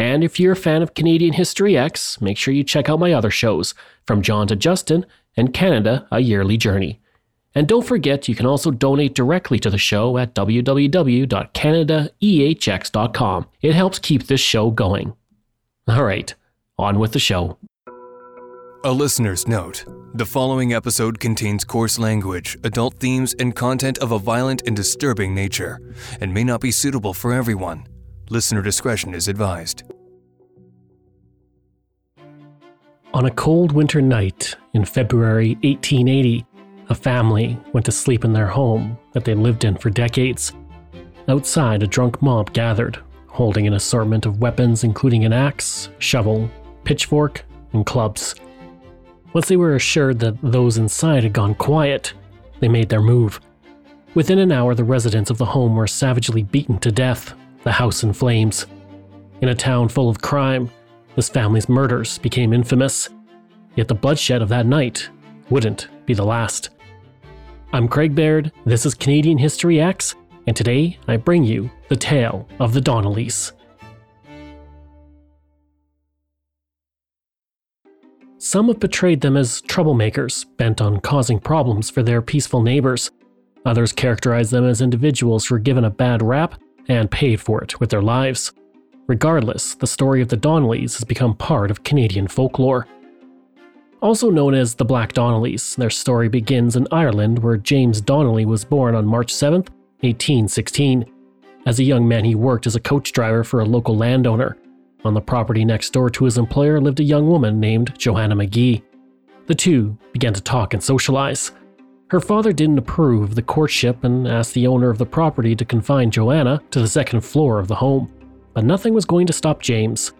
And if you're a fan of Canadian History Ehx, make sure you check out my other shows, From John to Justin and Canada, A Yearly Journey. And don't forget, you can also donate directly to the show at www.canadaehx.com. It helps keep this show going. All right, on with the show. A listener's note the following episode contains coarse language, adult themes, and content of a violent and disturbing nature, and may not be suitable for everyone. Listener discretion is advised. On a cold winter night in February 1880, a family went to sleep in their home that they lived in for decades. Outside, a drunk mob gathered, holding an assortment of weapons including an axe, shovel, pitchfork, and clubs. Once they were assured that those inside had gone quiet, they made their move. Within an hour, the residents of the home were savagely beaten to death, the house in flames. In a town full of crime, this family's murders became infamous. Yet the bloodshed of that night wouldn't be the last. I'm Craig Baird, this is Canadian History Ehx, and today I bring you the tale of the Donnellys. Some have portrayed them as troublemakers, bent on causing problems for their peaceful neighbors. Others characterize them as individuals who were given a bad rap and paid for it with their lives. Regardless, the story of the Donnellys has become part of Canadian folklore. Also known as the Black Donnellys, their story begins in Ireland, where James Donnelly was born on March 7, 1816. As a young man, he worked as a coach driver for a local landowner. On the property next door to his employer lived a young woman named Johanna McGee. The two began to talk and socialize. Her father didn't approve of the courtship and asked the owner of the property to confine Joanna to the second floor of the home. But nothing was going to stop James.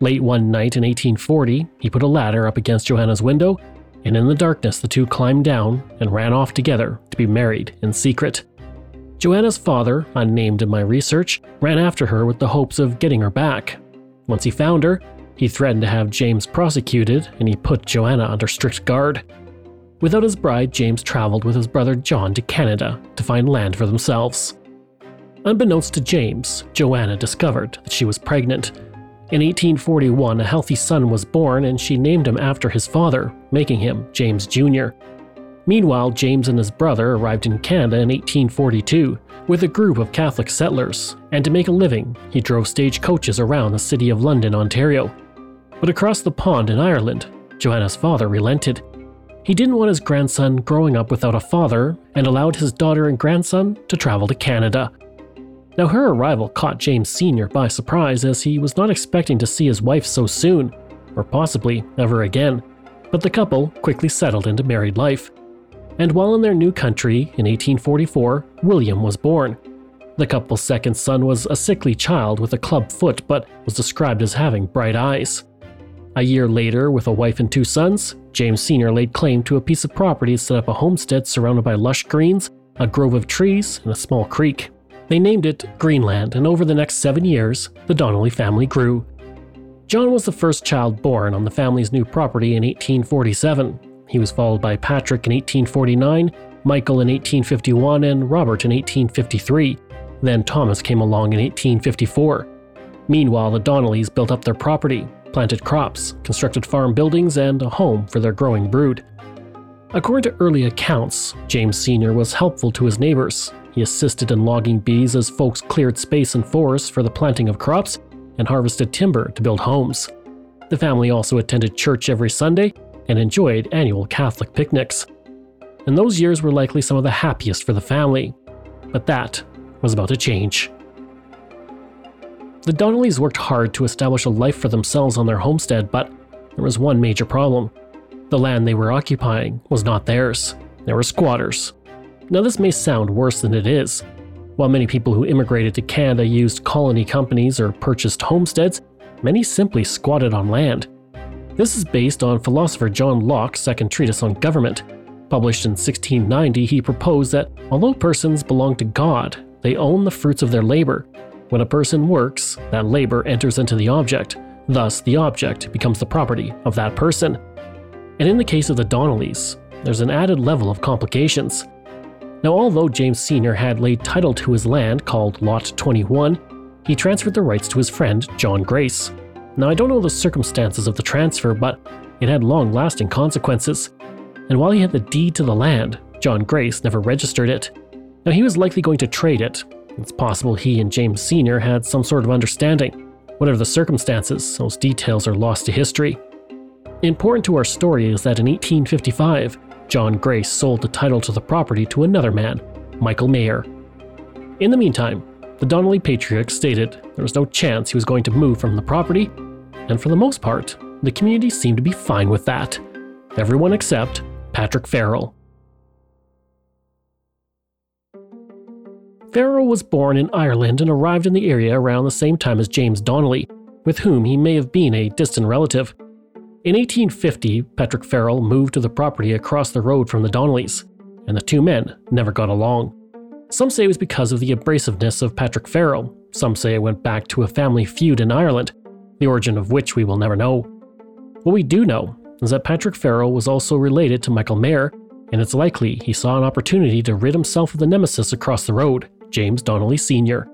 Late one night in 1840, he put a ladder up against Joanna's window, and in the darkness, the two climbed down and ran off together to be married in secret. Joanna's father, unnamed in my research, ran after her with the hopes of getting her back. Once he found her, he threatened to have James prosecuted, and he put Joanna under strict guard. Without his bride, James traveled with his brother John to Canada to find land for themselves. Unbeknownst to James, Joanna discovered that she was pregnant in 1841, a healthy son was born, and she named him after his father, making him James Jr. Meanwhile, James and his brother arrived in Canada in 1842 with a group of Catholic settlers, and to make a living, he drove stage coaches around the city of London, Ontario. But across the pond in Ireland, Joanna's father relented. He didn't want his grandson growing up without a father and allowed his daughter and grandson to travel to Canada. Now, her arrival caught James Sr. by surprise as he was not expecting to see his wife so soon, or possibly ever again. But the couple quickly settled into married life. And while in their new country in 1844, William was born. The couple's second son was a sickly child with a club foot, but was described as having bright eyes. A year later, with a wife and two sons, James Sr. laid claim to a piece of property set up a homestead surrounded by lush greens, a grove of trees, and a small creek. They named it Greenland, and over the next seven years, the Donnelly family grew. John was the first child born on the family's new property in 1847. He was followed by Patrick in 1849, Michael in 1851, and Robert in 1853. Then Thomas came along in 1854. Meanwhile, the Donnellys built up their property, planted crops, constructed farm buildings, and a home for their growing brood. According to early accounts, James Sr. was helpful to his neighbors, he assisted in logging bees as folks cleared space and forests for the planting of crops and harvested timber to build homes. The family also attended church every Sunday and enjoyed annual Catholic picnics. And those years were likely some of the happiest for the family. But that was about to change. The Donnellys worked hard to establish a life for themselves on their homestead, but there was one major problem. The land they were occupying was not theirs. There were squatters. Now, this may sound worse than it is. While many people who immigrated to Canada used colony companies or purchased homesteads, many simply squatted on land. This is based on philosopher John Locke's second treatise on government. Published in 1690, he proposed that although persons belong to God, they own the fruits of their labor. When a person works, that labor enters into the object. Thus, the object becomes the property of that person. And in the case of the Donnellys, there's an added level of complications. Now, although James Sr. had laid title to his land called Lot 21, he transferred the rights to his friend John Grace. Now, I don't know the circumstances of the transfer, but it had long lasting consequences. And while he had the deed to the land, John Grace never registered it. Now, he was likely going to trade it. It's possible he and James Sr. had some sort of understanding. Whatever the circumstances, those details are lost to history. Important to our story is that in 1855, John Grace sold the title to the property to another man, Michael Maher. In the meantime, the Donnelly Patriarch stated there was no chance he was going to move from the property, and for the most part, the community seemed to be fine with that. Everyone except Patrick Farrell. Farrell was born in Ireland and arrived in the area around the same time as James Donnelly, with whom he may have been a distant relative. In 1850, Patrick Farrell moved to the property across the road from the Donnellys, and the two men never got along. Some say it was because of the abrasiveness of Patrick Farrell. Some say it went back to a family feud in Ireland, the origin of which we will never know. What we do know is that Patrick Farrell was also related to Michael Maher, and it's likely he saw an opportunity to rid himself of the nemesis across the road, James Donnelly Sr.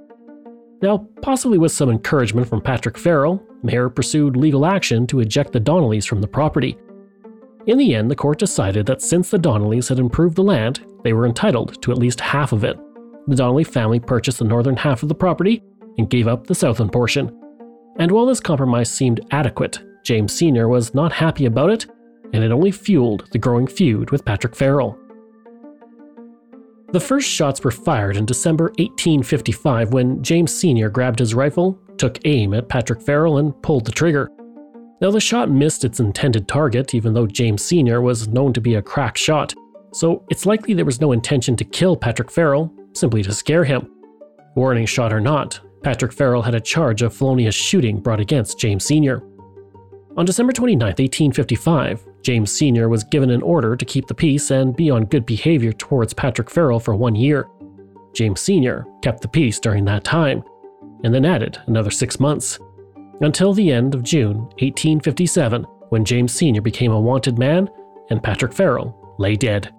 Now, possibly with some encouragement from Patrick Farrell, Maher pursued legal action to eject the Donnellys from the property. In the end, the court decided that since the Donnellys had improved the land, they were entitled to at least half of it, the Donnelly family purchased the northern half of the property and gave up the southern portion. And while this compromise seemed adequate, James Sr. was not happy about it, and it only fueled the growing feud with Patrick Farrell. The first shots were fired in December 1855 when James Sr. grabbed his rifle, took aim at Patrick Farrell, and pulled the trigger. Now, the shot missed its intended target, even though James Sr. was known to be a crack shot, so it's likely there was no intention to kill Patrick Farrell, simply to scare him. Warning shot or not, Patrick Farrell had a charge of felonious shooting brought against James Sr. On December 29, 1855, James Sr. was given an order to keep the peace and be on good behavior towards Patrick Farrell for one year. James Sr. kept the peace during that time, and then added another six months, until the end of June 1857, when James Sr. became a wanted man and Patrick Farrell lay dead.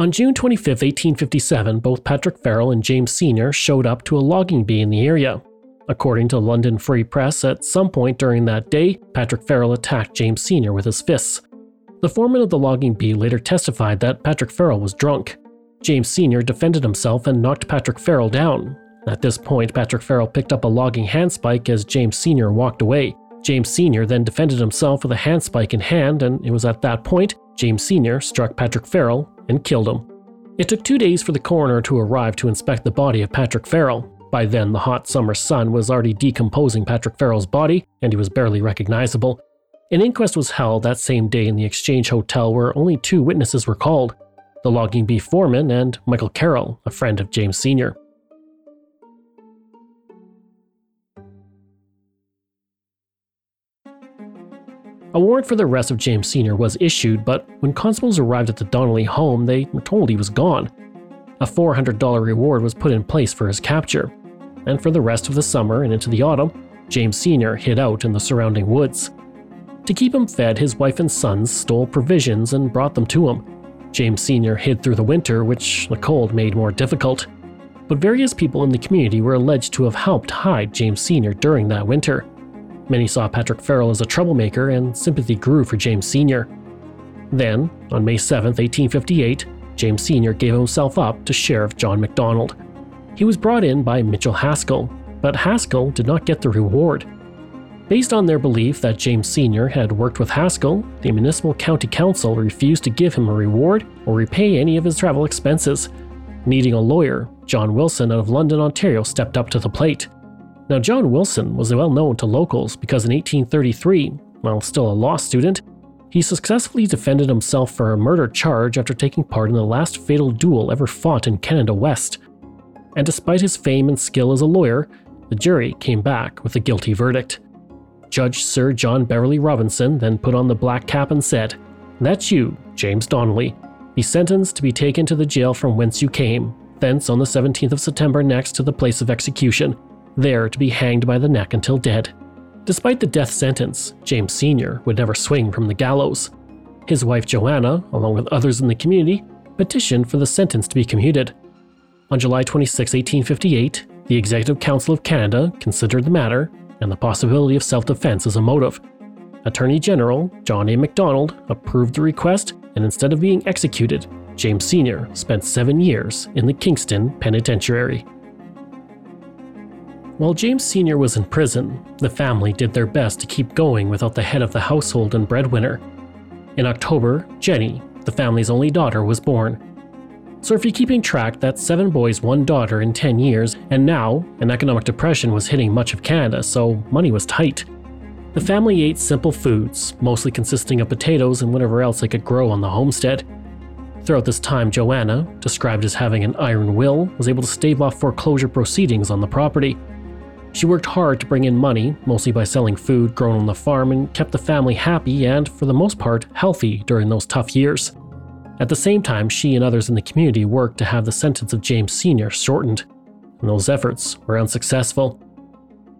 On June 25, 1857, both Patrick Farrell and James Sr. showed up to a logging bee in the area. According to London Free Press, at some point during that day, Patrick Farrell attacked James Sr. with his fists. The foreman of the logging bee later testified that Patrick Farrell was drunk. James Sr. defended himself and knocked Patrick Farrell down. At this point, Patrick Farrell picked up a logging handspike as James Sr. walked away. James Sr. then defended himself with a handspike in hand, and it was at that point James Sr. struck Patrick Farrell and killed him. It took two days for the coroner to arrive to inspect the body of Patrick Farrell. By then, the hot summer sun was already decomposing Patrick Farrell's body, and he was barely recognizable. An inquest was held that same day in the Exchange Hotel where only two witnesses were called the logging bee foreman and Michael Carroll, a friend of James Sr. A warrant for the arrest of James Sr. was issued, but when constables arrived at the Donnelly home, they were told he was gone. A $400 reward was put in place for his capture. And for the rest of the summer and into the autumn, James Sr. hid out in the surrounding woods. To keep him fed, his wife and sons stole provisions and brought them to him. James Sr. hid through the winter, which the cold made more difficult. But various people in the community were alleged to have helped hide James Sr. during that winter. Many saw Patrick Farrell as a troublemaker, and sympathy grew for James Sr. Then, on May 7, 1858, James Sr. gave himself up to Sheriff John MacDonald. He was brought in by Mitchell Haskell, but Haskell did not get the reward. Based on their belief that James Sr. had worked with Haskell, the Municipal County Council refused to give him a reward or repay any of his travel expenses. Needing a lawyer, John Wilson out of London, Ontario stepped up to the plate. Now, John Wilson was well known to locals because in 1833, while still a law student, he successfully defended himself for a murder charge after taking part in the last fatal duel ever fought in Canada West. And despite his fame and skill as a lawyer, the jury came back with a guilty verdict. Judge Sir John Beverley Robinson then put on the black cap and said, That's you, James Donnelly. Be sentenced to be taken to the jail from whence you came, thence on the 17th of September next to the place of execution, there to be hanged by the neck until dead. Despite the death sentence, James Sr. would never swing from the gallows. His wife Joanna, along with others in the community, petitioned for the sentence to be commuted. On July 26, 1858, the Executive Council of Canada considered the matter and the possibility of self defense as a motive. Attorney General John A. Macdonald approved the request, and instead of being executed, James Sr. spent seven years in the Kingston Penitentiary. While James Sr. was in prison, the family did their best to keep going without the head of the household and breadwinner. In October, Jenny, the family's only daughter, was born. So, if you're keeping track, that's seven boys, one daughter in 10 years, and now an economic depression was hitting much of Canada, so money was tight. The family ate simple foods, mostly consisting of potatoes and whatever else they could grow on the homestead. Throughout this time, Joanna, described as having an iron will, was able to stave off foreclosure proceedings on the property. She worked hard to bring in money, mostly by selling food grown on the farm, and kept the family happy and, for the most part, healthy during those tough years. At the same time, she and others in the community worked to have the sentence of James Sr. shortened, and those efforts were unsuccessful.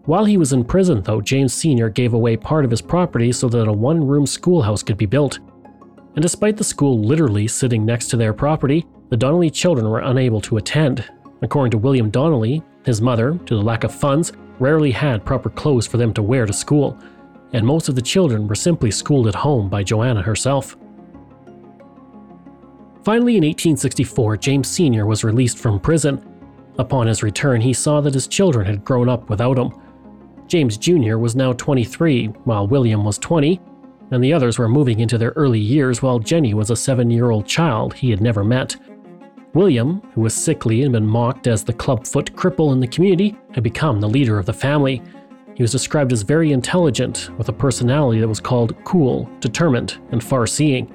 While he was in prison, though, James Sr. gave away part of his property so that a one room schoolhouse could be built. And despite the school literally sitting next to their property, the Donnelly children were unable to attend. According to William Donnelly, his mother, to the lack of funds, rarely had proper clothes for them to wear to school, and most of the children were simply schooled at home by Joanna herself. Finally, in 1864, James Sr. was released from prison. Upon his return, he saw that his children had grown up without him. James Jr. was now 23, while William was 20, and the others were moving into their early years while Jenny was a seven year old child he had never met. William, who was sickly and been mocked as the clubfoot cripple in the community, had become the leader of the family. He was described as very intelligent, with a personality that was called cool, determined, and far seeing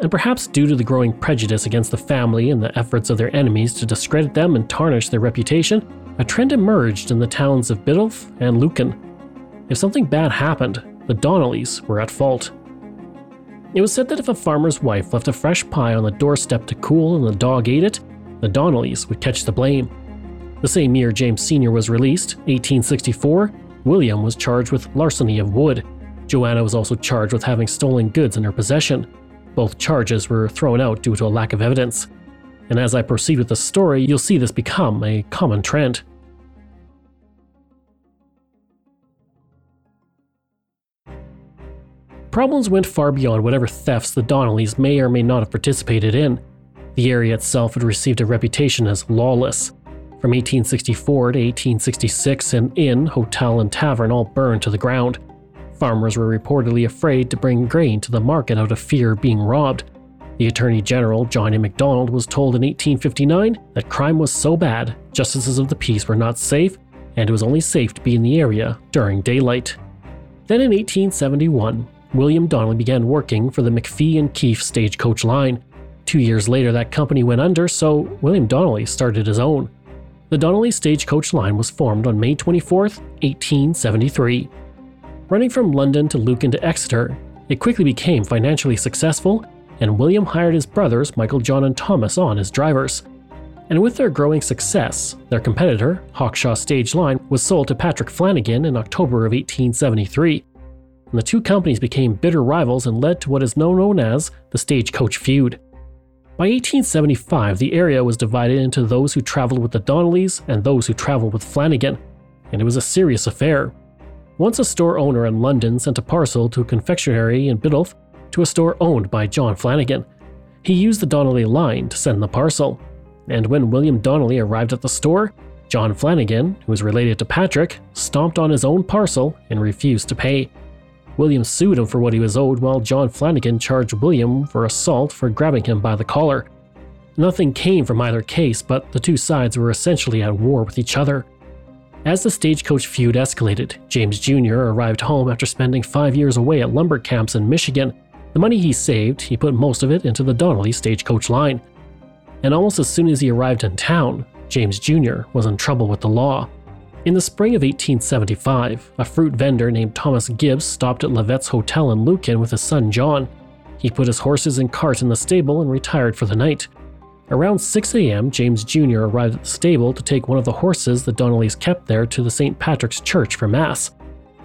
and perhaps due to the growing prejudice against the family and the efforts of their enemies to discredit them and tarnish their reputation, a trend emerged in the towns of Biddulph and Lucan. If something bad happened, the Donnellys were at fault. It was said that if a farmer's wife left a fresh pie on the doorstep to cool and the dog ate it, the Donnellys would catch the blame. The same year James Sr. was released, 1864, William was charged with larceny of wood. Joanna was also charged with having stolen goods in her possession. Both charges were thrown out due to a lack of evidence. And as I proceed with the story, you'll see this become a common trend. Problems went far beyond whatever thefts the Donnellys may or may not have participated in. The area itself had received a reputation as lawless. From 1864 to 1866, an inn, hotel, and tavern all burned to the ground. Farmers were reportedly afraid to bring grain to the market out of fear of being robbed. The Attorney General, John A. Macdonald, was told in 1859 that crime was so bad, justices of the peace were not safe, and it was only safe to be in the area during daylight. Then in 1871, William Donnelly began working for the McPhee and Keefe stagecoach line. Two years later, that company went under, so William Donnelly started his own. The Donnelly stagecoach line was formed on May 24, 1873. Running from London to Lucan to Exeter, it quickly became financially successful, and William hired his brothers Michael, John, and Thomas on as drivers. And with their growing success, their competitor, Hawkshaw Stage Line, was sold to Patrick Flanagan in October of 1873. And the two companies became bitter rivals and led to what is now known as the Stagecoach Feud. By 1875, the area was divided into those who traveled with the Donnellys and those who traveled with Flanagan, and it was a serious affair. Once a store owner in London sent a parcel to a confectionery in Biddulph to a store owned by John Flanagan. He used the Donnelly line to send the parcel. And when William Donnelly arrived at the store, John Flanagan, who was related to Patrick, stomped on his own parcel and refused to pay. William sued him for what he was owed, while John Flanagan charged William for assault for grabbing him by the collar. Nothing came from either case, but the two sides were essentially at war with each other. As the stagecoach feud escalated, James Jr. arrived home after spending five years away at lumber camps in Michigan. The money he saved, he put most of it into the Donnelly stagecoach line. And almost as soon as he arrived in town, James Jr. was in trouble with the law. In the spring of 1875, a fruit vendor named Thomas Gibbs stopped at Levette's Hotel in Lucan with his son John. He put his horses and cart in the stable and retired for the night. Around 6 a.m., James Jr. arrived at the stable to take one of the horses the Donnellys kept there to the St. Patrick's Church for Mass.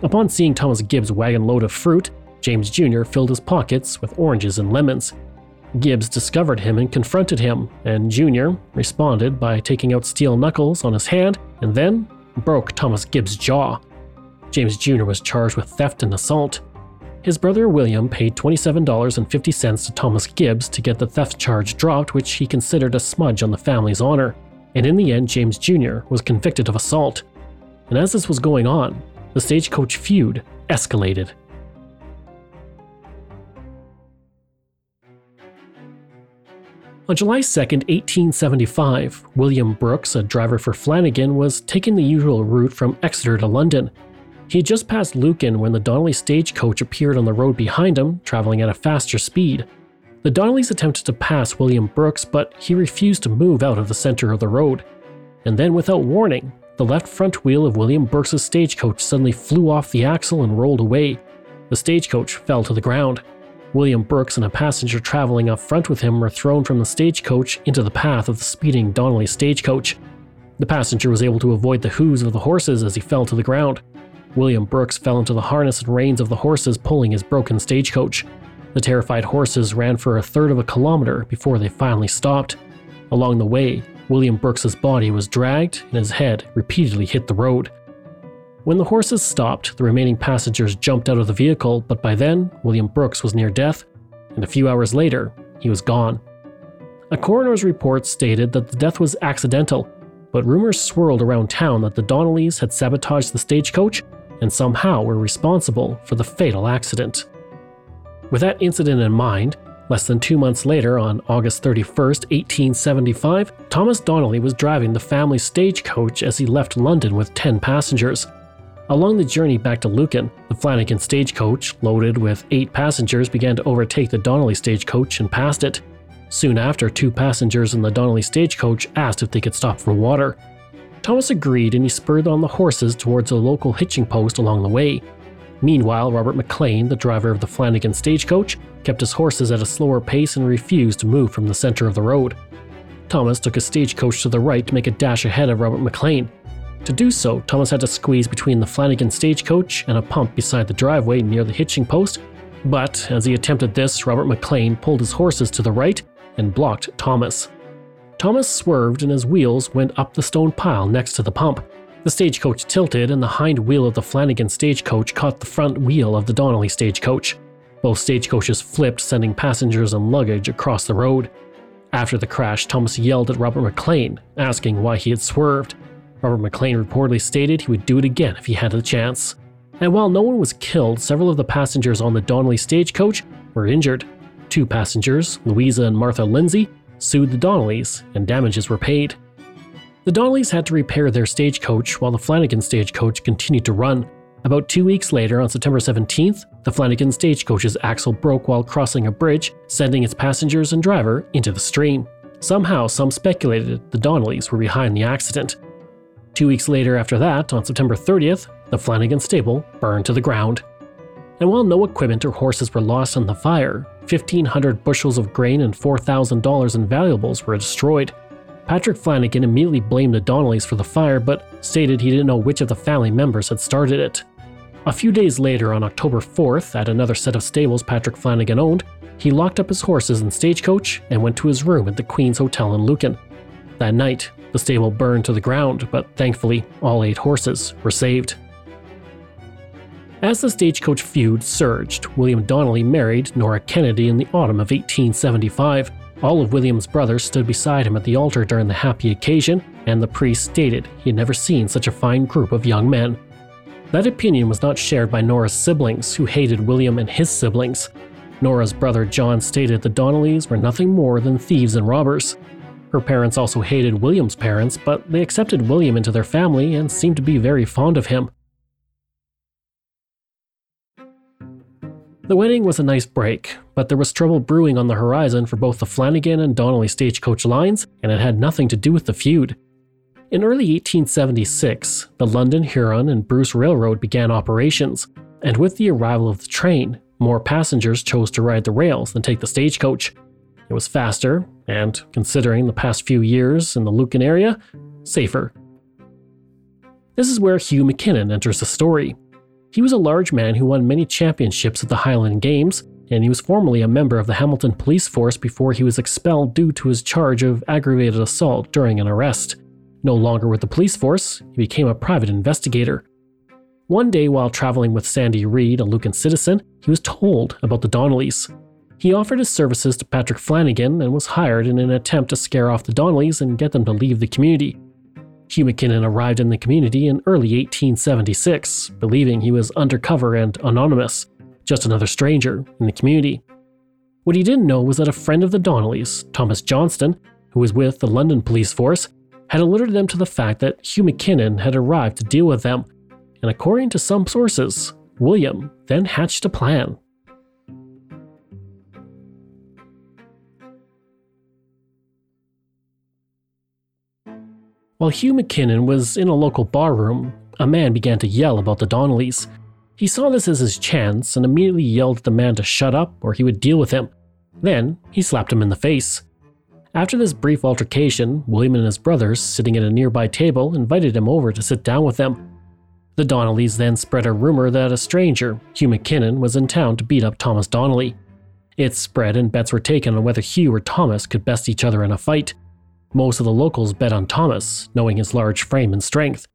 Upon seeing Thomas Gibbs' wagon load of fruit, James Jr. filled his pockets with oranges and lemons. Gibbs discovered him and confronted him, and Jr. responded by taking out steel knuckles on his hand and then broke Thomas Gibbs' jaw. James Jr. was charged with theft and assault. His brother William paid $27.50 to Thomas Gibbs to get the theft charge dropped, which he considered a smudge on the family's honor. And in the end, James Jr. was convicted of assault. And as this was going on, the stagecoach feud escalated. On July 2, 1875, William Brooks, a driver for Flanagan, was taking the usual route from Exeter to London. He had just passed Lucan when the Donnelly stagecoach appeared on the road behind him, traveling at a faster speed. The Donnellys attempted to pass William Brooks, but he refused to move out of the center of the road. And then, without warning, the left front wheel of William Brooks' stagecoach suddenly flew off the axle and rolled away. The stagecoach fell to the ground. William Brooks and a passenger traveling up front with him were thrown from the stagecoach into the path of the speeding Donnelly stagecoach. The passenger was able to avoid the hooves of the horses as he fell to the ground. William Brooks fell into the harness and reins of the horses pulling his broken stagecoach. The terrified horses ran for a third of a kilometer before they finally stopped. Along the way, William Brooks's body was dragged and his head repeatedly hit the road. When the horses stopped, the remaining passengers jumped out of the vehicle, but by then, William Brooks was near death, and a few hours later, he was gone. A coroner's report stated that the death was accidental, but rumors swirled around town that the Donnellys had sabotaged the stagecoach and somehow were responsible for the fatal accident. With that incident in mind, Less than two months later, on August 31, 1875, Thomas Donnelly was driving the family stagecoach as he left London with 10 passengers. Along the journey back to Lucan, the Flanagan stagecoach, loaded with eight passengers, began to overtake the Donnelly stagecoach and passed it. Soon after, two passengers in the Donnelly stagecoach asked if they could stop for water. Thomas agreed and he spurred on the horses towards a local hitching post along the way. Meanwhile, Robert McLean, the driver of the Flanagan stagecoach, kept his horses at a slower pace and refused to move from the center of the road. Thomas took a stagecoach to the right to make a dash ahead of Robert McLean. To do so, Thomas had to squeeze between the Flanagan stagecoach and a pump beside the driveway near the hitching post, but as he attempted this, Robert McLean pulled his horses to the right and blocked Thomas. Thomas swerved and his wheels went up the stone pile next to the pump, the stagecoach tilted, and the hind wheel of the Flanagan stagecoach caught the front wheel of the Donnelly stagecoach. Both stagecoaches flipped, sending passengers and luggage across the road. After the crash, Thomas yelled at Robert McLean, asking why he had swerved. Robert McLean reportedly stated he would do it again if he had the chance. And while no one was killed, several of the passengers on the Donnelly stagecoach were injured. Two passengers, Louisa and Martha Lindsay, sued the Donnellys, and damages were paid. The Donnellys had to repair their stagecoach while the Flanagan stagecoach continued to run. About two weeks later, on September 17th, the Flanagan stagecoach's axle broke while crossing a bridge, sending its passengers and driver into the stream. Somehow, some speculated the Donnellys were behind the accident. Two weeks later, after that, on September 30th, the Flanagan stable burned to the ground. And while no equipment or horses were lost in the fire, 1,500 bushels of grain and $4,000 in valuables were destroyed. Patrick Flanagan immediately blamed the Donnellys for the fire, but stated he didn't know which of the family members had started it. A few days later, on October 4th, at another set of stables Patrick Flanagan owned, he locked up his horses and stagecoach and went to his room at the Queen's Hotel in Lucan. That night, the stable burned to the ground, but thankfully, all eight horses were saved. As the stagecoach feud surged, William Donnelly married Nora Kennedy in the autumn of 1875. All of William's brothers stood beside him at the altar during the happy occasion, and the priest stated he had never seen such a fine group of young men. That opinion was not shared by Nora's siblings, who hated William and his siblings. Nora's brother John stated the Donnellys were nothing more than thieves and robbers. Her parents also hated William's parents, but they accepted William into their family and seemed to be very fond of him. The wedding was a nice break, but there was trouble brewing on the horizon for both the Flanagan and Donnelly stagecoach lines, and it had nothing to do with the feud. In early 1876, the London, Huron, and Bruce Railroad began operations, and with the arrival of the train, more passengers chose to ride the rails than take the stagecoach. It was faster, and, considering the past few years in the Lucan area, safer. This is where Hugh McKinnon enters the story. He was a large man who won many championships at the Highland Games, and he was formerly a member of the Hamilton Police Force before he was expelled due to his charge of aggravated assault during an arrest. No longer with the police force, he became a private investigator. One day, while traveling with Sandy Reed, a Lucan citizen, he was told about the Donnellys. He offered his services to Patrick Flanagan and was hired in an attempt to scare off the Donnellys and get them to leave the community. Hugh McKinnon arrived in the community in early 1876, believing he was undercover and anonymous, just another stranger in the community. What he didn't know was that a friend of the Donnellys, Thomas Johnston, who was with the London police force, had alerted them to the fact that Hugh McKinnon had arrived to deal with them, and according to some sources, William then hatched a plan. While Hugh McKinnon was in a local barroom, a man began to yell about the Donnellys. He saw this as his chance and immediately yelled at the man to shut up or he would deal with him. Then he slapped him in the face. After this brief altercation, William and his brothers, sitting at a nearby table, invited him over to sit down with them. The Donnellys then spread a rumor that a stranger, Hugh McKinnon, was in town to beat up Thomas Donnelly. It spread and bets were taken on whether Hugh or Thomas could best each other in a fight. Most of the locals bet on Thomas, knowing his large frame and strength.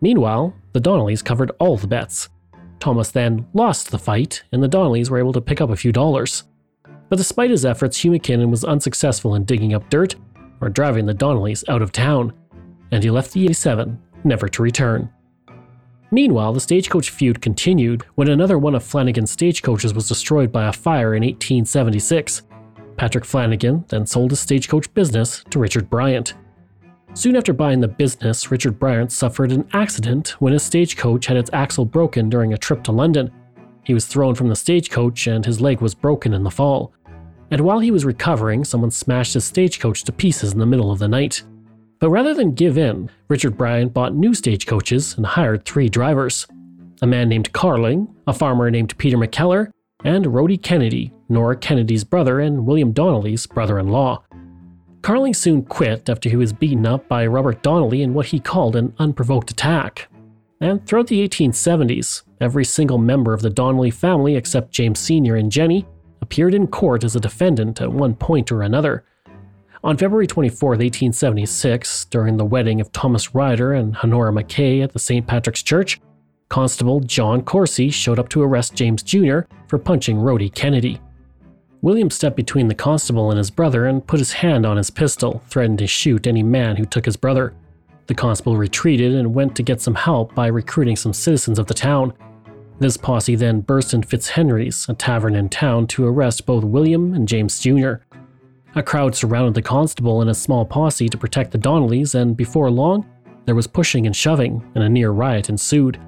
Meanwhile, the Donnellys covered all the bets. Thomas then lost the fight, and the Donnellys were able to pick up a few dollars. But despite his efforts, Hugh McKinnon was unsuccessful in digging up dirt or driving the Donnellys out of town, and he left the 87 never to return. Meanwhile, the stagecoach feud continued when another one of Flanagan's stagecoaches was destroyed by a fire in 1876. Patrick Flanagan then sold his stagecoach business to Richard Bryant. Soon after buying the business, Richard Bryant suffered an accident when his stagecoach had its axle broken during a trip to London. He was thrown from the stagecoach and his leg was broken in the fall and while he was recovering, someone smashed his stagecoach to pieces in the middle of the night. But rather than give in, Richard Bryant bought new stagecoaches and hired three drivers a man named Carling, a farmer named Peter McKellar, and Rody Kennedy, Nora Kennedy's brother and William Donnelly's brother in law. Carling soon quit after he was beaten up by Robert Donnelly in what he called an unprovoked attack. And throughout the 1870s, every single member of the Donnelly family except James Sr. and Jenny appeared in court as a defendant at one point or another. On February 24, 1876, during the wedding of Thomas Ryder and Honora McKay at the St. Patrick's Church, Constable John Corsi showed up to arrest James Jr. for punching Rody Kennedy. William stepped between the constable and his brother and put his hand on his pistol, threatening to shoot any man who took his brother. The constable retreated and went to get some help by recruiting some citizens of the town. This posse then burst in Fitzhenry's, a tavern in town, to arrest both William and James Jr. A crowd surrounded the constable and a small posse to protect the Donnellys, and before long, there was pushing and shoving, and a near riot ensued.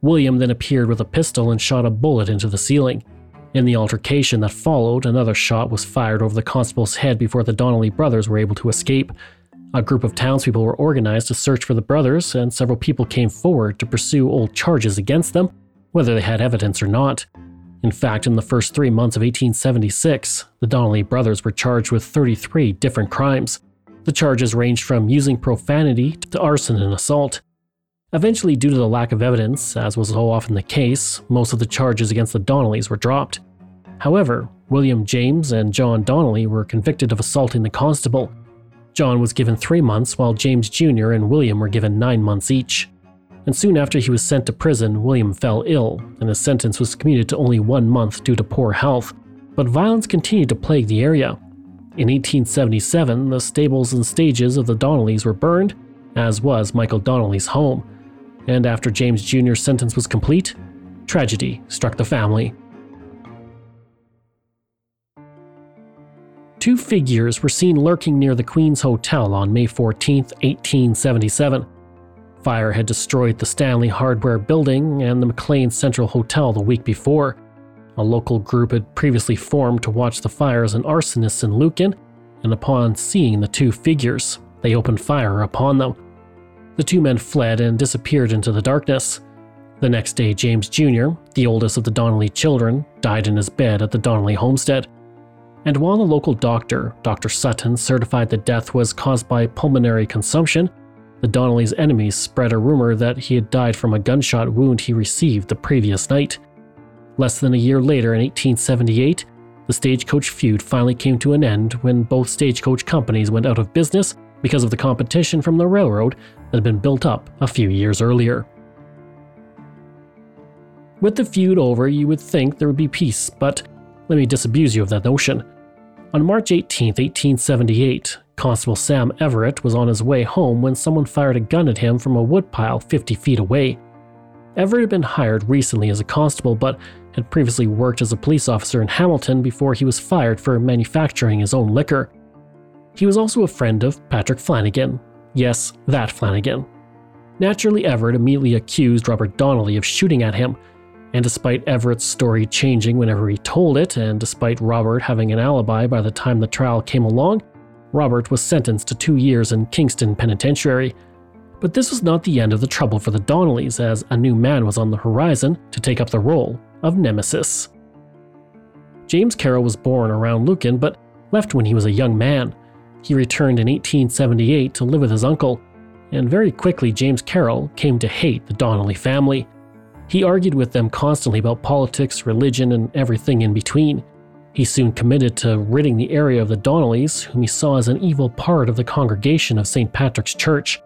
William then appeared with a pistol and shot a bullet into the ceiling. In the altercation that followed, another shot was fired over the constable's head before the Donnelly brothers were able to escape. A group of townspeople were organized to search for the brothers, and several people came forward to pursue old charges against them, whether they had evidence or not. In fact, in the first three months of 1876, the Donnelly brothers were charged with 33 different crimes. The charges ranged from using profanity to arson and assault. Eventually, due to the lack of evidence, as was so often the case, most of the charges against the Donnellys were dropped. However, William James and John Donnelly were convicted of assaulting the constable. John was given three months, while James Jr. and William were given nine months each and soon after he was sent to prison, William fell ill, and his sentence was commuted to only one month due to poor health. But violence continued to plague the area. In 1877, the stables and stages of the Donnellys were burned, as was Michael Donnelly's home. And after James Jr.'s sentence was complete, tragedy struck the family. Two figures were seen lurking near the Queen's Hotel on May 14, 1877. Fire had destroyed the Stanley Hardware building and the McLean Central Hotel the week before. A local group had previously formed to watch the fires and arsonists in Lucan, and upon seeing the two figures, they opened fire upon them. The two men fled and disappeared into the darkness. The next day, James Jr., the oldest of the Donnelly children, died in his bed at the Donnelly homestead. And while the local doctor, Dr. Sutton, certified the death was caused by pulmonary consumption, the Donnelly's enemies spread a rumor that he had died from a gunshot wound he received the previous night. Less than a year later, in 1878, the stagecoach feud finally came to an end when both stagecoach companies went out of business because of the competition from the railroad that had been built up a few years earlier. With the feud over, you would think there would be peace, but let me disabuse you of that notion. On March 18, 1878, Constable Sam Everett was on his way home when someone fired a gun at him from a woodpile 50 feet away. Everett had been hired recently as a constable, but had previously worked as a police officer in Hamilton before he was fired for manufacturing his own liquor. He was also a friend of Patrick Flanagan. Yes, that Flanagan. Naturally, Everett immediately accused Robert Donnelly of shooting at him, and despite Everett's story changing whenever he told it, and despite Robert having an alibi by the time the trial came along, Robert was sentenced to two years in Kingston Penitentiary. But this was not the end of the trouble for the Donnellys, as a new man was on the horizon to take up the role of Nemesis. James Carroll was born around Lucan, but left when he was a young man. He returned in 1878 to live with his uncle, and very quickly James Carroll came to hate the Donnelly family. He argued with them constantly about politics, religion, and everything in between. He soon committed to ridding the area of the Donnellys, whom he saw as an evil part of the congregation of St. Patrick's Church.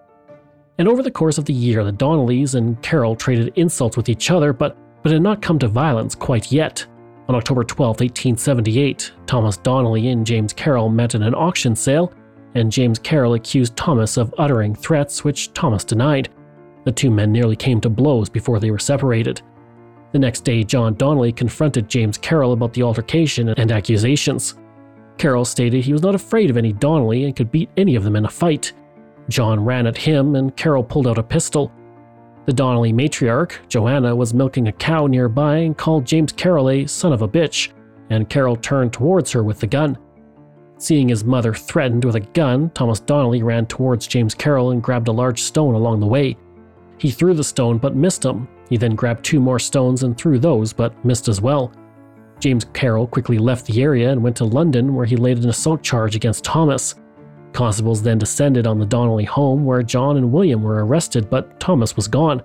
And over the course of the year, the Donnellys and Carroll traded insults with each other, but, but had not come to violence quite yet. On October 12, 1878, Thomas Donnelly and James Carroll met at an auction sale, and James Carroll accused Thomas of uttering threats which Thomas denied. The two men nearly came to blows before they were separated. The next day, John Donnelly confronted James Carroll about the altercation and accusations. Carroll stated he was not afraid of any Donnelly and could beat any of them in a fight. John ran at him, and Carroll pulled out a pistol. The Donnelly matriarch, Joanna, was milking a cow nearby and called James Carroll a son of a bitch, and Carroll turned towards her with the gun. Seeing his mother threatened with a gun, Thomas Donnelly ran towards James Carroll and grabbed a large stone along the way. He threw the stone but missed him. He then grabbed two more stones and threw those but missed as well. James Carroll quickly left the area and went to London where he laid an assault charge against Thomas. Constables then descended on the Donnelly home where John and William were arrested, but Thomas was gone.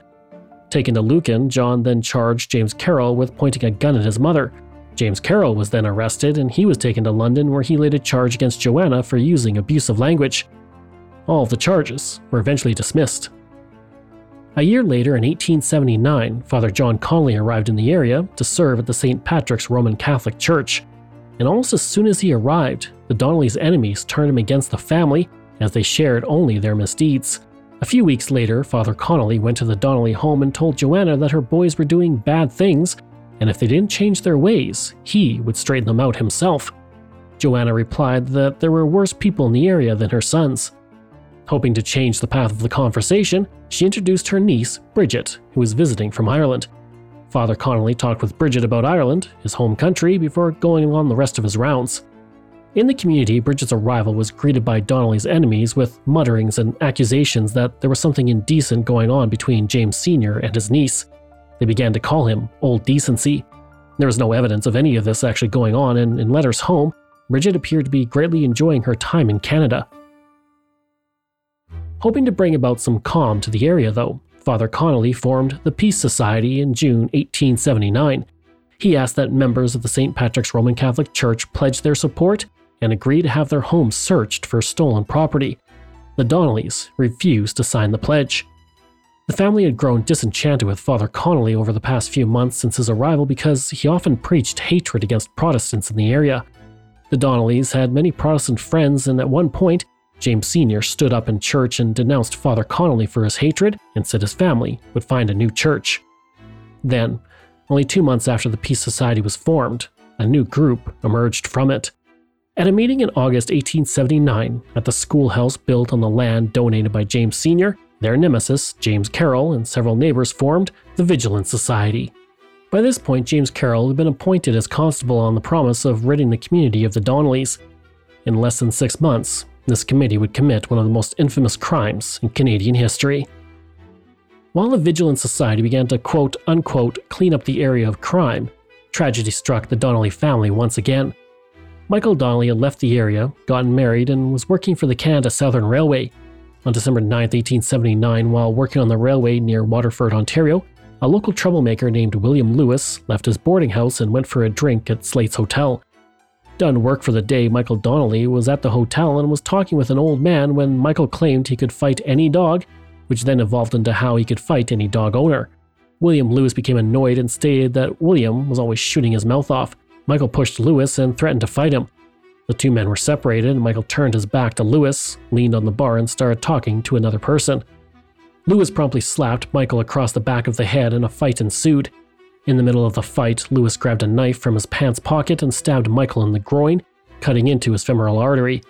Taken to Lucan, John then charged James Carroll with pointing a gun at his mother. James Carroll was then arrested and he was taken to London where he laid a charge against Joanna for using abusive language. All of the charges were eventually dismissed. A year later, in 1879, Father John Connolly arrived in the area to serve at the St. Patrick's Roman Catholic Church. And almost as soon as he arrived, the Donnellys' enemies turned him against the family as they shared only their misdeeds. A few weeks later, Father Connolly went to the Donnelly home and told Joanna that her boys were doing bad things, and if they didn't change their ways, he would straighten them out himself. Joanna replied that there were worse people in the area than her sons. Hoping to change the path of the conversation, she introduced her niece, Bridget, who was visiting from Ireland. Father Connolly talked with Bridget about Ireland, his home country, before going on the rest of his rounds. In the community, Bridget's arrival was greeted by Donnelly's enemies with mutterings and accusations that there was something indecent going on between James Sr. and his niece. They began to call him Old Decency. There was no evidence of any of this actually going on, and in letters home, Bridget appeared to be greatly enjoying her time in Canada. Hoping to bring about some calm to the area, though, Father Connolly formed the Peace Society in June 1879. He asked that members of the St. Patrick's Roman Catholic Church pledge their support and agree to have their homes searched for stolen property. The Donnellys refused to sign the pledge. The family had grown disenchanted with Father Connolly over the past few months since his arrival because he often preached hatred against Protestants in the area. The Donnellys had many Protestant friends, and at one point, James Sr. stood up in church and denounced Father Connolly for his hatred and said his family would find a new church. Then, only two months after the Peace Society was formed, a new group emerged from it. At a meeting in August 1879 at the schoolhouse built on the land donated by James Sr., their nemesis, James Carroll, and several neighbors formed the Vigilance Society. By this point, James Carroll had been appointed as constable on the promise of ridding the community of the Donnellys. In less than six months, This committee would commit one of the most infamous crimes in Canadian history. While the Vigilance Society began to quote unquote clean up the area of crime, tragedy struck the Donnelly family once again. Michael Donnelly had left the area, gotten married, and was working for the Canada Southern Railway. On December 9, 1879, while working on the railway near Waterford, Ontario, a local troublemaker named William Lewis left his boarding house and went for a drink at Slate's Hotel. Done work for the day, Michael Donnelly was at the hotel and was talking with an old man when Michael claimed he could fight any dog which then evolved into how he could fight any dog owner. William Lewis became annoyed and stated that William was always shooting his mouth off. Michael pushed Lewis and threatened to fight him. The two men were separated, and Michael turned his back to Lewis, leaned on the bar, and started talking to another person. Lewis promptly slapped Michael across the back of the head, and a fight ensued. In the middle of the fight, Lewis grabbed a knife from his pants pocket and stabbed Michael in the groin, cutting into his femoral artery.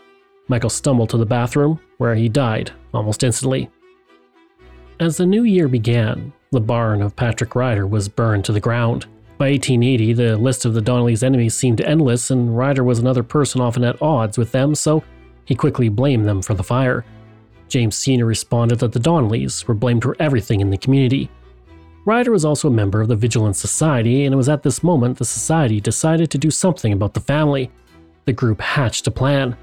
Michael stumbled to the bathroom, where he died almost instantly. As the new year began, the barn of Patrick Ryder was burned to the ground. By 1880, the list of the Donnellys' enemies seemed endless, and Ryder was another person often at odds with them, so he quickly blamed them for the fire. James Sr. responded that the Donnellys were blamed for everything in the community. Ryder was also a member of the Vigilance Society, and it was at this moment the society decided to do something about the family. The group hatched a plan.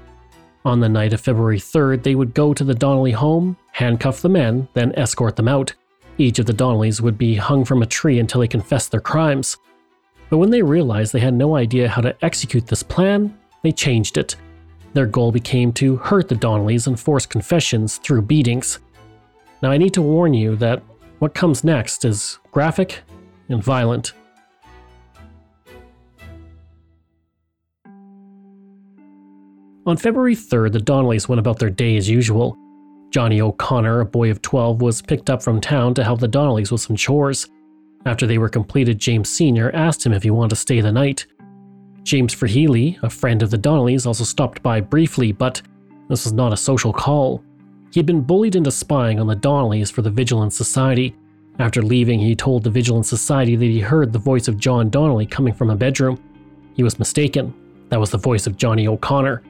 On the night of February 3rd, they would go to the Donnelly home, handcuff the men, then escort them out. Each of the Donnellys would be hung from a tree until they confessed their crimes. But when they realized they had no idea how to execute this plan, they changed it. Their goal became to hurt the Donnellys and force confessions through beatings. Now, I need to warn you that what comes next is graphic and violent. On February 3rd, the Donnellys went about their day as usual. Johnny O'Connor, a boy of 12, was picked up from town to help the Donnellys with some chores. After they were completed, James Sr. asked him if he wanted to stay the night. James Feeheley, a friend of the Donnellys, also stopped by briefly, but this was not a social call. He had been bullied into spying on the Donnellys for the Vigilance Society. After leaving, he told the Vigilance Society that he heard the voice of John Donnelly coming from a bedroom. He was mistaken. That was the voice of Johnny O'Connor.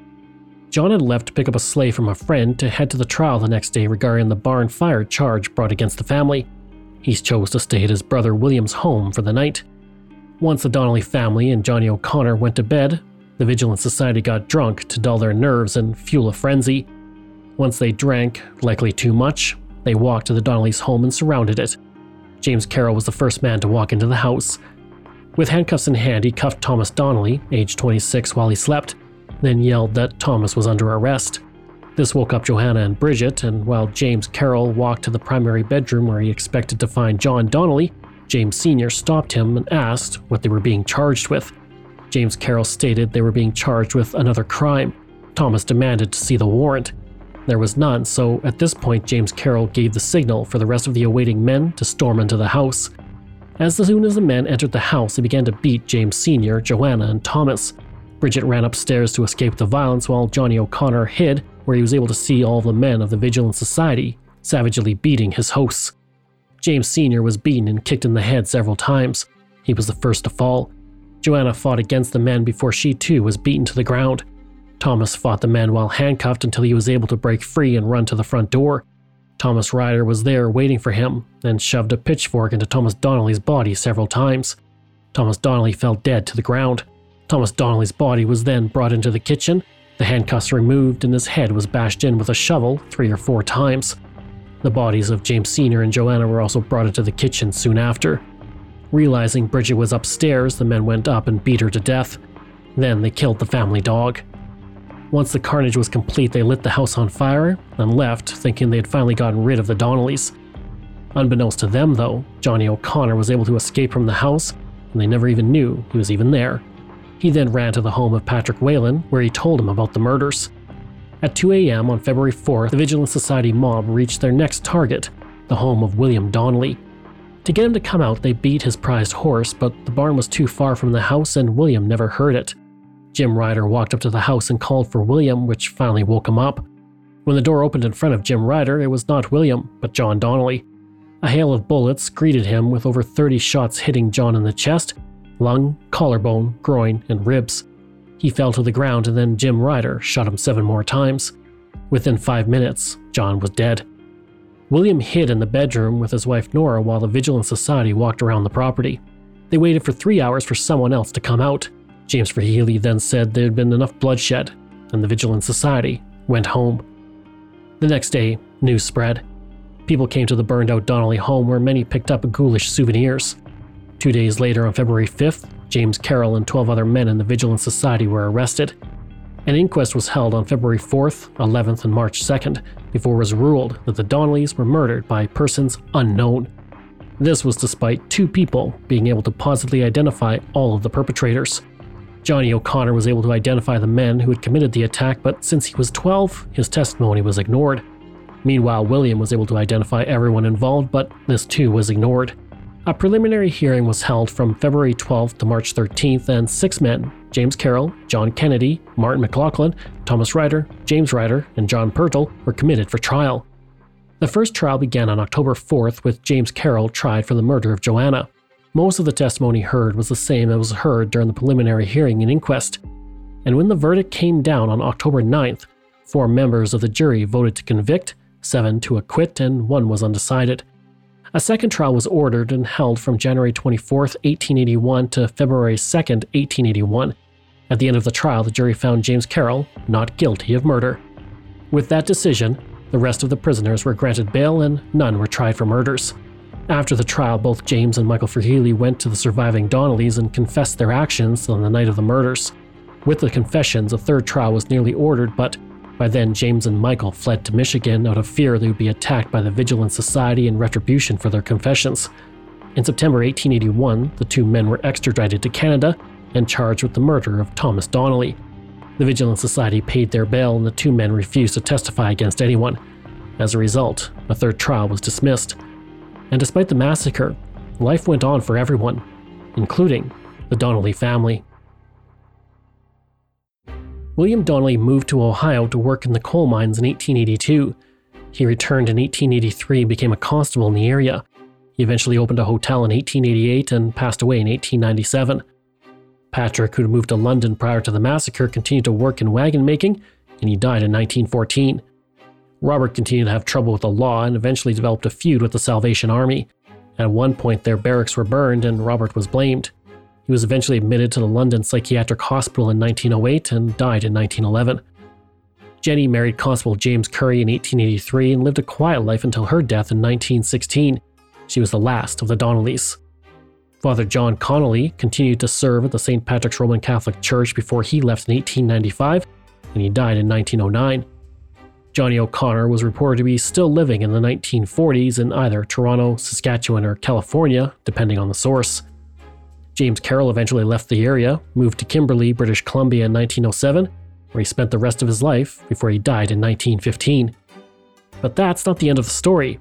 John had left to pick up a sleigh from a friend to head to the trial the next day regarding the barn fire charge brought against the family. He chose to stay at his brother William's home for the night. Once the Donnelly family and Johnny O'Connor went to bed, the Vigilance Society got drunk to dull their nerves and fuel a frenzy. Once they drank, likely too much, they walked to the Donnelly's home and surrounded it. James Carroll was the first man to walk into the house. With handcuffs in hand, he cuffed Thomas Donnelly, age 26, while he slept then yelled that Thomas was under arrest. This woke up Johanna and Bridget, and while James Carroll walked to the primary bedroom where he expected to find John Donnelly, James Sr. stopped him and asked what they were being charged with. James Carroll stated they were being charged with another crime. Thomas demanded to see the warrant. There was none, so at this point, James Carroll gave the signal for the rest of the awaiting men to storm into the house. As soon as the men entered the house, they began to beat James Sr., Joanna, and Thomas. Bridget ran upstairs to escape the violence while Johnny O'Connor hid, where he was able to see all the men of the Vigilance Society savagely beating his hosts. James Sr. was beaten and kicked in the head several times. He was the first to fall. Joanna fought against the men before she too was beaten to the ground. Thomas fought the men while handcuffed until he was able to break free and run to the front door. Thomas Ryder was there waiting for him, and shoved a pitchfork into Thomas Donnelly's body several times. Thomas Donnelly fell dead to the ground. Thomas Donnelly's body was then brought into the kitchen, the handcuffs removed, and his head was bashed in with a shovel three or four times. The bodies of James Sr. and Joanna were also brought into the kitchen soon after. Realizing Bridget was upstairs, the men went up and beat her to death. Then they killed the family dog. Once the carnage was complete, they lit the house on fire and left, thinking they had finally gotten rid of the Donnellys. Unbeknownst to them, though, Johnny O'Connor was able to escape from the house, and they never even knew he was even there. He then ran to the home of Patrick Whalen, where he told him about the murders. At 2 a.m. on February 4th, the Vigilance Society mob reached their next target, the home of William Donnelly. To get him to come out, they beat his prized horse, but the barn was too far from the house and William never heard it. Jim Ryder walked up to the house and called for William, which finally woke him up. When the door opened in front of Jim Ryder, it was not William, but John Donnelly. A hail of bullets greeted him with over 30 shots hitting John in the chest lung, collarbone, groin, and ribs. He fell to the ground, and then Jim Ryder shot him seven more times. Within five minutes, John was dead. William hid in the bedroom with his wife Nora while the Vigilance Society walked around the property. They waited for three hours for someone else to come out. James Fahey then said there had been enough bloodshed, and the Vigilance Society went home. The next day, news spread. People came to the burned out Donnelly home where many picked up ghoulish souvenirs. Two days later, on February 5th, James Carroll and 12 other men in the Vigilance Society were arrested. An inquest was held on February 4th, 11th, and March 2nd before it was ruled that the Donnellys were murdered by persons unknown. This was despite two people being able to positively identify all of the perpetrators. Johnny O'Connor was able to identify the men who had committed the attack, but since he was 12, his testimony was ignored. Meanwhile, William was able to identify everyone involved, but this too was ignored. A preliminary hearing was held from February 12th to March 13th, and six men James Carroll, John Kennedy, Martin McLaughlin, Thomas Ryder, James Ryder, and John Purtle were committed for trial. The first trial began on October 4th with James Carroll tried for the murder of Joanna. Most of the testimony heard was the same as was heard during the preliminary hearing and inquest. And when the verdict came down on October 9th, four members of the jury voted to convict seven to acquit, and one was undecided. A second trial was ordered and held from January 24, 1881 to February 2, 1881. At the end of the trial, the jury found James Carroll not guilty of murder. With that decision, the rest of the prisoners were granted bail and none were tried for murders. After the trial, both James and Michael Feeheley went to the surviving Donnellys and confessed their actions on the night of the murders. With the confessions, a third trial was nearly ordered, but by then, James and Michael fled to Michigan out of fear they would be attacked by the Vigilant Society in retribution for their confessions. In September 1881, the two men were extradited to Canada and charged with the murder of Thomas Donnelly. The Vigilant Society paid their bail, and the two men refused to testify against anyone. As a result, a third trial was dismissed. And despite the massacre, life went on for everyone, including the Donnelly family. William Donnelly moved to Ohio to work in the coal mines in 1882. He returned in 1883 and became a constable in the area. He eventually opened a hotel in 1888 and passed away in 1897. Patrick, who had moved to London prior to the massacre, continued to work in wagon making, and he died in 1914. Robert continued to have trouble with the law and eventually developed a feud with the Salvation Army. At one point, their barracks were burned and Robert was blamed. He was eventually admitted to the London Psychiatric Hospital in 1908 and died in 1911. Jenny married Constable James Curry in 1883 and lived a quiet life until her death in 1916. She was the last of the Donnellys. Father John Connolly continued to serve at the St. Patrick's Roman Catholic Church before he left in 1895, and he died in 1909. Johnny O'Connor was reported to be still living in the 1940s in either Toronto, Saskatchewan, or California, depending on the source. James Carroll eventually left the area, moved to Kimberley, British Columbia in 1907, where he spent the rest of his life before he died in 1915. But that's not the end of the story,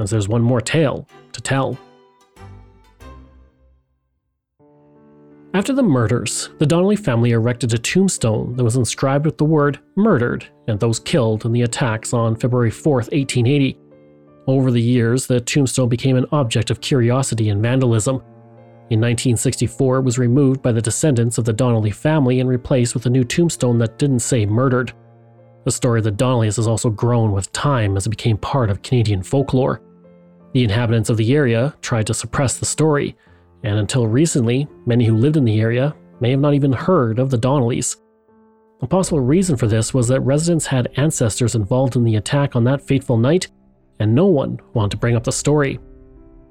as there's one more tale to tell. After the murders, the Donnelly family erected a tombstone that was inscribed with the word murdered and those killed in the attacks on February 4, 1880. Over the years, the tombstone became an object of curiosity and vandalism, in 1964, it was removed by the descendants of the Donnelly family and replaced with a new tombstone that didn't say murdered. The story of the Donnellys has also grown with time as it became part of Canadian folklore. The inhabitants of the area tried to suppress the story, and until recently, many who lived in the area may have not even heard of the Donnellys. A possible reason for this was that residents had ancestors involved in the attack on that fateful night, and no one wanted to bring up the story.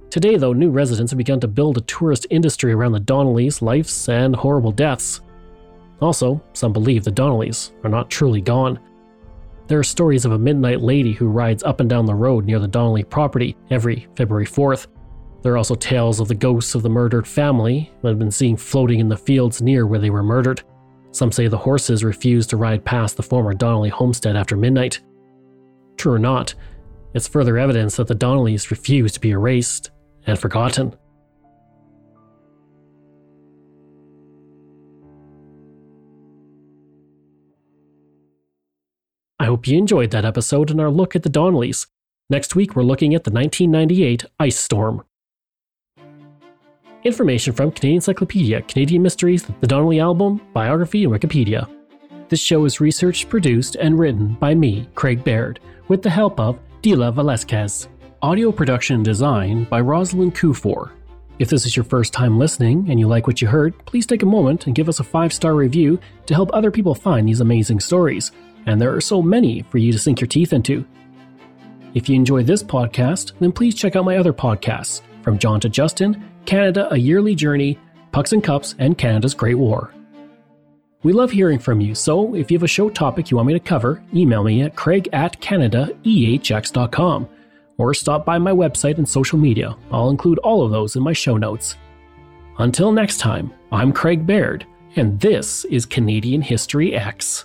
Today, though, new residents have begun to build a tourist industry around the Donnellys' lives and horrible deaths. Also, some believe the Donnellys are not truly gone. There are stories of a midnight lady who rides up and down the road near the Donnelly property every February 4th. There are also tales of the ghosts of the murdered family that have been seen floating in the fields near where they were murdered. Some say the horses refused to ride past the former Donnelly homestead after midnight. True or not, it's further evidence that the Donnellys refused to be erased and forgotten. I hope you enjoyed that episode and our look at the Donnellys. Next week, we're looking at the 1998 ice storm. Information from Canadian Encyclopedia, Canadian Mysteries, the Donnelly Album, Biography, and Wikipedia. This show is researched, produced, and written by me, Craig Baird, with the help of Dila Velasquez. Audio production and design by Rosalind Kufor. If this is your first time listening and you like what you heard, please take a moment and give us a five star review to help other people find these amazing stories. And there are so many for you to sink your teeth into. If you enjoy this podcast, then please check out my other podcasts From John to Justin, Canada A Yearly Journey, Pucks and Cups, and Canada's Great War. We love hearing from you, so if you have a show topic you want me to cover, email me at craig at canadaehx.com or stop by my website and social media. I'll include all of those in my show notes. Until next time, I'm Craig Baird, and this is Canadian History Ehx.